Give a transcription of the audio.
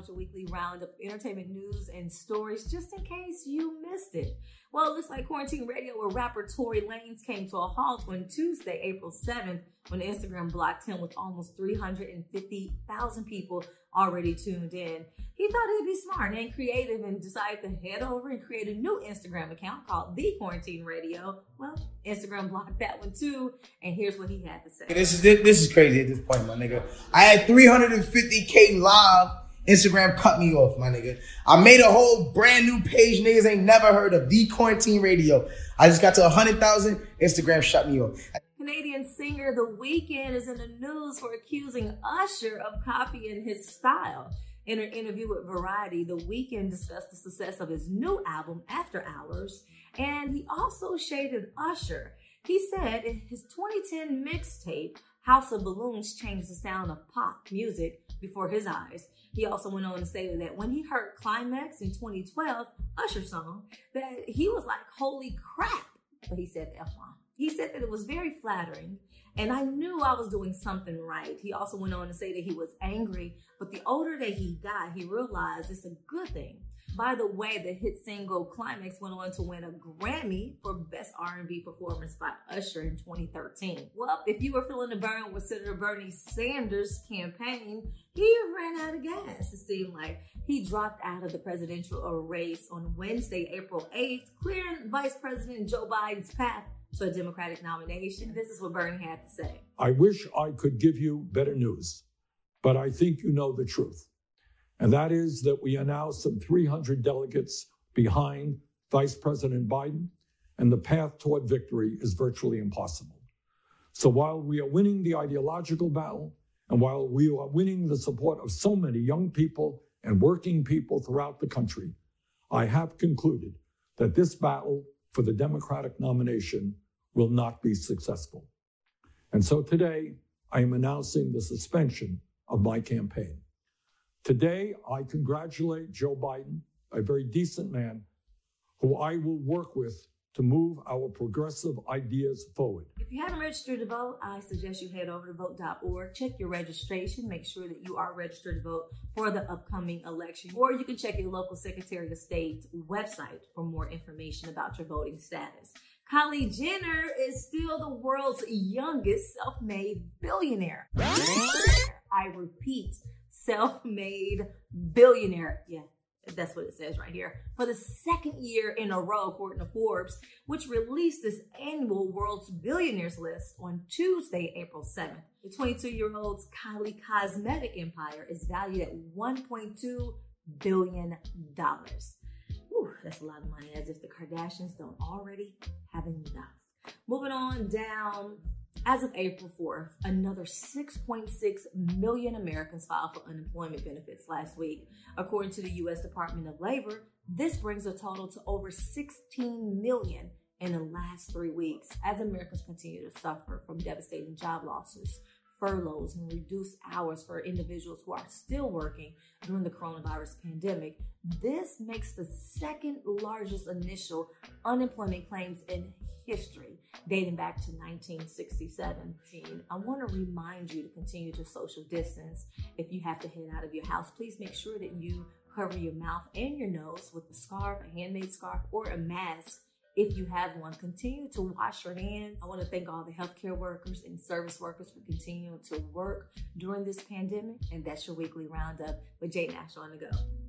with your weekly roundup of entertainment news and stories just in case you missed it. Well, it looks like Quarantine Radio where rapper Tory Lanez came to a halt on Tuesday, April 7th, when Instagram blocked him with almost 350,000 people already tuned in. He thought he'd be smart and creative and decided to head over and create a new Instagram account called The Quarantine Radio. Well, Instagram blocked that one too, and here's what he had to say. This is this is crazy at this point, my nigga. I had 350k live. Instagram cut me off, my nigga. I made a whole brand new page niggas ain't never heard of the quarantine radio. I just got to 100,000. Instagram shut me off. Canadian singer The Weeknd is in the news for accusing Usher of copying his style. In an interview with Variety, The Weeknd discussed the success of his new album, After Hours, and he also shaded Usher. He said in his 2010 mixtape, House of Balloons, changed the sound of pop music before his eyes. He also went on to say that when he heard Climax in 2012, Usher song, that he was like, holy crap. But he said that wrong. He said that it was very flattering and I knew I was doing something right. He also went on to say that he was angry, but the older that he got, he realized it's a good thing. By the way, the hit single Climax went on to win a Grammy for Best R&B Performance by Usher in 2013. Well, if you were feeling the burn with Senator Bernie Sanders' campaign, he ran out of gas, it seemed like. He dropped out of the presidential race on Wednesday, April 8th, clearing Vice President Joe Biden's path to a Democratic nomination. This is what Bernie had to say. I wish I could give you better news, but I think you know the truth. And that is that we are now some 300 delegates behind Vice President Biden, and the path toward victory is virtually impossible. So while we are winning the ideological battle, and while we are winning the support of so many young people and working people throughout the country, I have concluded that this battle for the Democratic nomination will not be successful. And so today, I am announcing the suspension of my campaign. Today, I congratulate Joe Biden, a very decent man, who I will work with to move our progressive ideas forward. If you haven't registered to vote, I suggest you head over to vote.org, check your registration, make sure that you are registered to vote for the upcoming election, or you can check your local Secretary of State website for more information about your voting status. Kylie Jenner is still the world's youngest self-made billionaire. I repeat, self-made billionaire. Yeah, that's what it says right here. For the second year in a row, according to Forbes, which released this annual World's Billionaires list on Tuesday, April 7th. The 22-year-old's Kylie cosmetic empire is valued at $1.2 billion. That's a lot of money, as if the Kardashians don't already have enough. Moving on down as of April 4th, another 6.6 million Americans filed for unemployment benefits last week. According to the U.S. Department of Labor, this brings a total to over 16 million in the last three weeks as Americans continue to suffer from devastating job losses, furloughs, and reduced hours for individuals who are still working during the coronavirus pandemic. This makes the second largest initial unemployment claims in history dating back to 1967. I want to remind you to continue to social distance. If you have to head out of your house, please make sure that you cover your mouth and your nose with a scarf, a handmade scarf, or a mask if you have one. Continue to wash your hands. I want to thank all the healthcare workers and service workers for continuing to work during this pandemic. And that's your weekly roundup with Jay Nash on the go.